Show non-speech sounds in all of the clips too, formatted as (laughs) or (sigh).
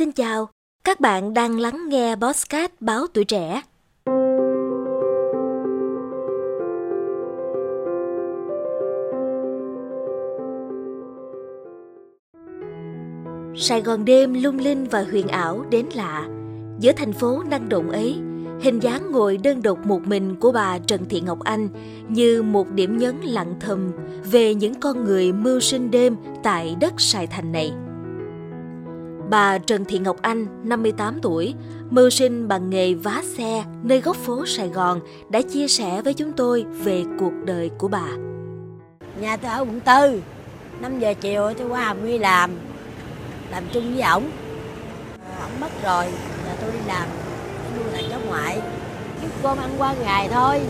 Xin chào, các bạn đang lắng nghe Bosscat báo tuổi trẻ. Sài Gòn đêm lung linh và huyền ảo đến lạ. Giữa thành phố năng động ấy, hình dáng ngồi đơn độc một mình của bà Trần Thị Ngọc Anh như một điểm nhấn lặng thầm về những con người mưu sinh đêm tại đất Sài Thành này. Bà Trần Thị Ngọc Anh, 58 tuổi, mưu sinh bằng nghề vá xe nơi góc phố Sài Gòn đã chia sẻ với chúng tôi về cuộc đời của bà. Nhà tôi ở quận Tư, 5 giờ chiều tôi qua Hàm Nghi làm, làm chung với ổng. Ổng mất rồi, giờ tôi đi làm, nuôi lại cháu ngoại. Giúp con ăn qua ngày thôi.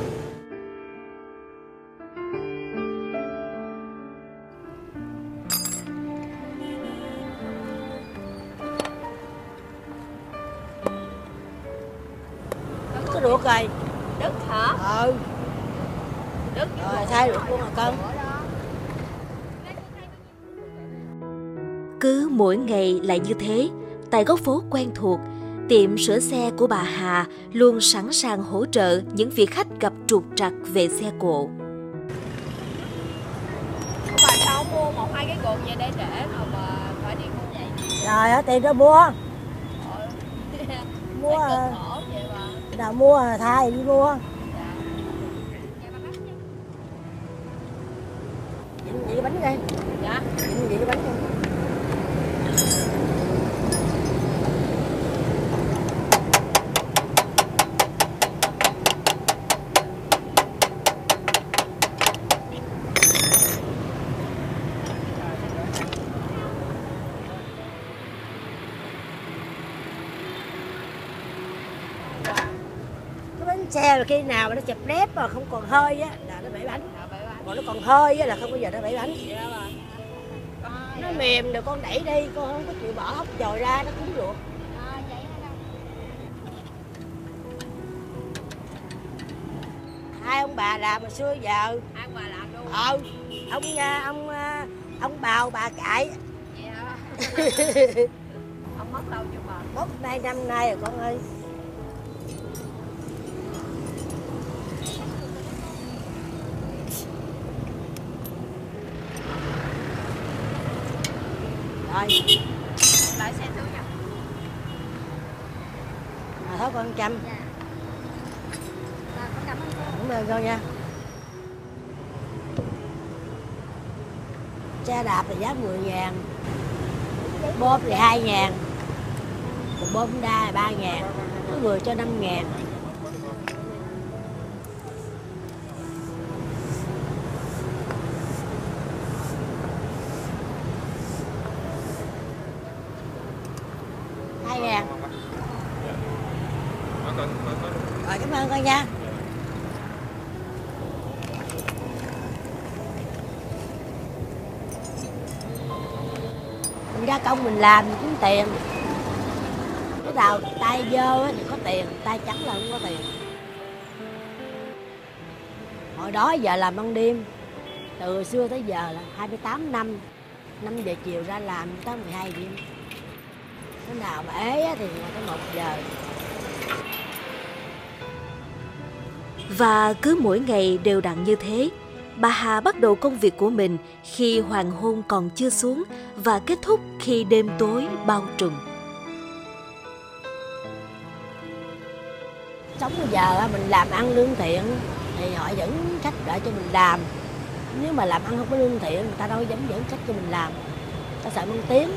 Ruột rồi. Đức hả? Ừ, Đức rồi thay ruột luôn rồi con. Cứ mỗi ngày lại như thế, tại góc phố quen thuộc, tiệm sửa xe của bà Hà luôn sẵn sàng hỗ trợ những vị khách gặp trục trặc về xe cộ. Bà sao mua một hai cái gồm về đây rồi mà phải đi mua vậy? Rồi á, tiền đó mua. Mua, Thấy ờ, cực khổ vậy mà. Nào mua thay đi mua. Nhìn vậy bánh đây, Dạ. vậy cái bánh đây. Xe là khi nào mà nó chập nếp mà không còn hơi á là nó bể bánh Dạ, còn nó còn hơi á là không bao giờ nó bể bánh nó mềm rồi con đẩy đi con không có chịu bỏ ốc dồi ra nó cứng ruột hai ông bà làm hồi xưa giờ Ăn bà làm luôn. ờ ông à, ông à, ông bào bà cãi Vậy hả? (laughs) Ông mất lâu chưa bà? mất nay năm nay rồi con ơi rồi. Lại xe thứ nha. mà thôi con trăm Dạ. Bà có cảm ơn cô. cảm ơn con nha. Xe đạp là giá 10 ngàn. Bóp thì 2 ngàn. Bóp đa là 3 ngàn. Có người cho 5 ngàn hai ngàn thôi nha. Mình ra công mình làm mình kiếm tiền. Cái nào tay dơ thì có tiền, tay trắng là không có tiền. Hồi đó giờ làm ban đêm, từ xưa tới giờ là 28 năm 5 giờ chiều ra làm tới 12 đêm. Cái nào mà ế thì tới 1 giờ. Và cứ mỗi ngày đều đặn như thế, bà Hà bắt đầu công việc của mình khi hoàng hôn còn chưa xuống và kết thúc khi đêm tối bao trùm. sống bây giờ mình làm ăn lương thiện thì họ vẫn khách đợi cho mình làm. Nếu mà làm ăn không có lương thiện người ta đâu dám dẫn khách cho mình làm. Ta sợ mang tiếng.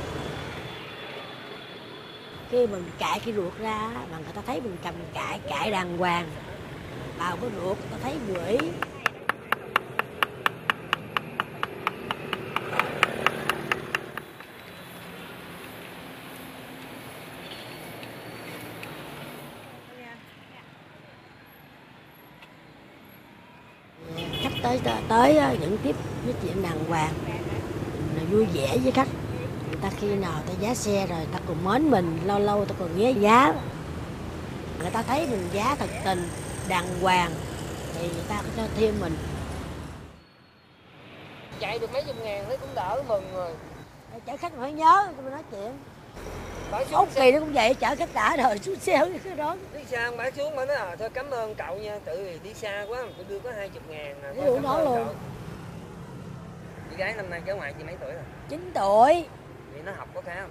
Khi mình cãi cái ruột ra mà người ta thấy mình cầm cãi cãi đàng hoàng vào cái ruột người ta thấy quỷ khách tới tới ờ, những tiếp nói chuyện đàng hoàng. Là vui vẻ với khách. Người ta khi nào ta giá xe rồi, ta còn mến mình, lâu lâu ta còn ghé giá. Người ta thấy mình giá thật tình đàng hoàng thì người ta có cho thêm mình chạy được mấy chục ngàn thấy cũng đỡ mừng rồi chở khách phải nhớ mình nói chuyện Bà xuống kỳ nó cũng vậy chở khách đã rồi xuống xe cái đó đi xa bà xuống bà nói à, thôi cảm ơn cậu nha, tự vì đi xa quá, tôi đưa có 20 ngàn à, thôi cảm nó ơn luôn. cậu. Chị gái năm nay cháu ngoại chị mấy tuổi rồi? 9 tuổi Vậy nó học có khá không?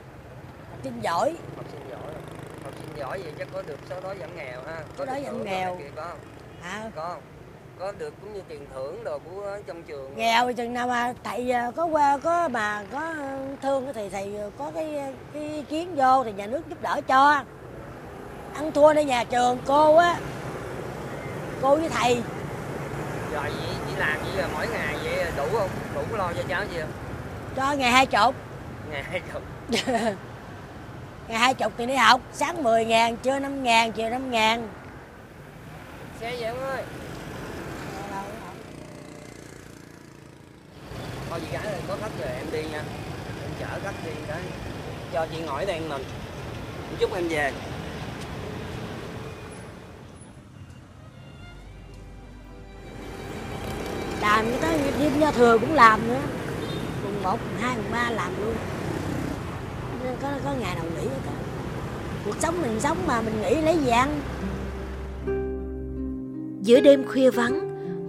học sinh giỏi Học sinh giỏi rồi. Học sinh giỏi vậy chắc có được số đó giảm nghèo ha. Có đó giảm nghèo. có không? à, Có không? Có được cũng như tiền thưởng đồ của trong trường. nghèo thì chừng nào mà thầy ờ, có qua có mà có thương thì thầy có cái cái ý kiến vô thì nhà nước giúp đỡ cho ăn thua ใน nhà trường cô á cô với thầy Rồi vậy chị làm gì là mỗi ngày vậy đủ không? Đủ có lo cho cháu gì không? cho ngày hai chục Ngày hai chục. (laughs) ngày hai chục thì đi học sáng 10 ngàn trưa 5 ngàn chiều 5 ngàn Xe vậy em ơi. Thôi chị gái ơi, có khách rồi em đi nha. Em chở khách đi cái. Cho chị ngồi đây mình. Chúc em về. làm cái đó đêm giao thừa cũng làm nữa mùng một mùng hai mùng ba làm luôn có có ngày nào nghỉ hết á cuộc sống mình sống mà mình nghĩ lấy gì ăn Giữa đêm khuya vắng,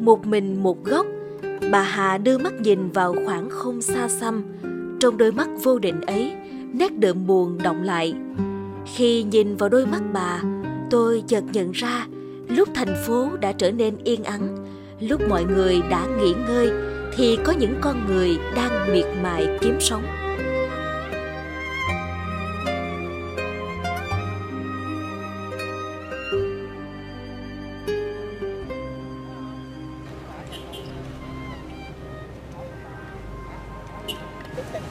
một mình một góc, bà Hà đưa mắt nhìn vào khoảng không xa xăm. Trong đôi mắt vô định ấy, nét đượm buồn động lại. Khi nhìn vào đôi mắt bà, tôi chợt nhận ra lúc thành phố đã trở nên yên ắng, lúc mọi người đã nghỉ ngơi thì có những con người đang miệt mài kiếm sống.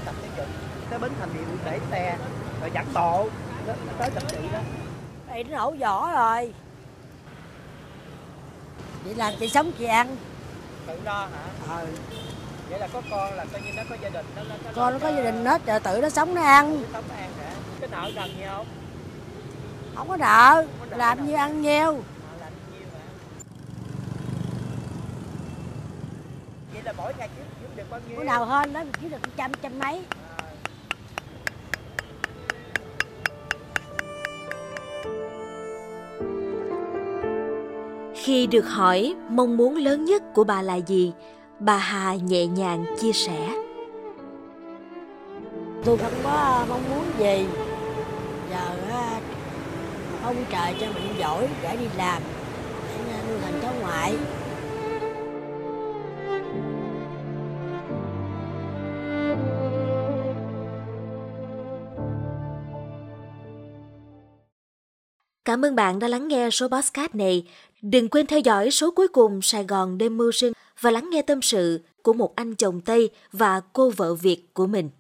Tập thể dục tới bến thành điện để xe rồi dẫn bộ nó, tới tập trị đó. Thì nó nổ vỏ rồi. Vậy là chị sống chị ăn. Tự lo hả? Ờ, vậy là có con là coi như nó có gia đình nó, nó, nó con nó có gia đình nó tự tự nó sống nó ăn. Sống an hả? Cái nợ cần gì không? Không có nợ. Không có nợ làm nhiêu ăn nhiêu. Vậy là mỗi ngày kiếm bữa nào hơn đó kiếm được trăm trăm mấy. À, Khi được hỏi mong muốn lớn nhất của bà là gì, bà Hà nhẹ nhàng chia sẻ. tôi không có mong muốn gì. Giờ á, ông trời cho mình giỏi để đi làm để nuôi thành cháu ngoại Cảm ơn bạn đã lắng nghe số podcast này. Đừng quên theo dõi số cuối cùng Sài Gòn đêm mưu sinh và lắng nghe tâm sự của một anh chồng Tây và cô vợ Việt của mình.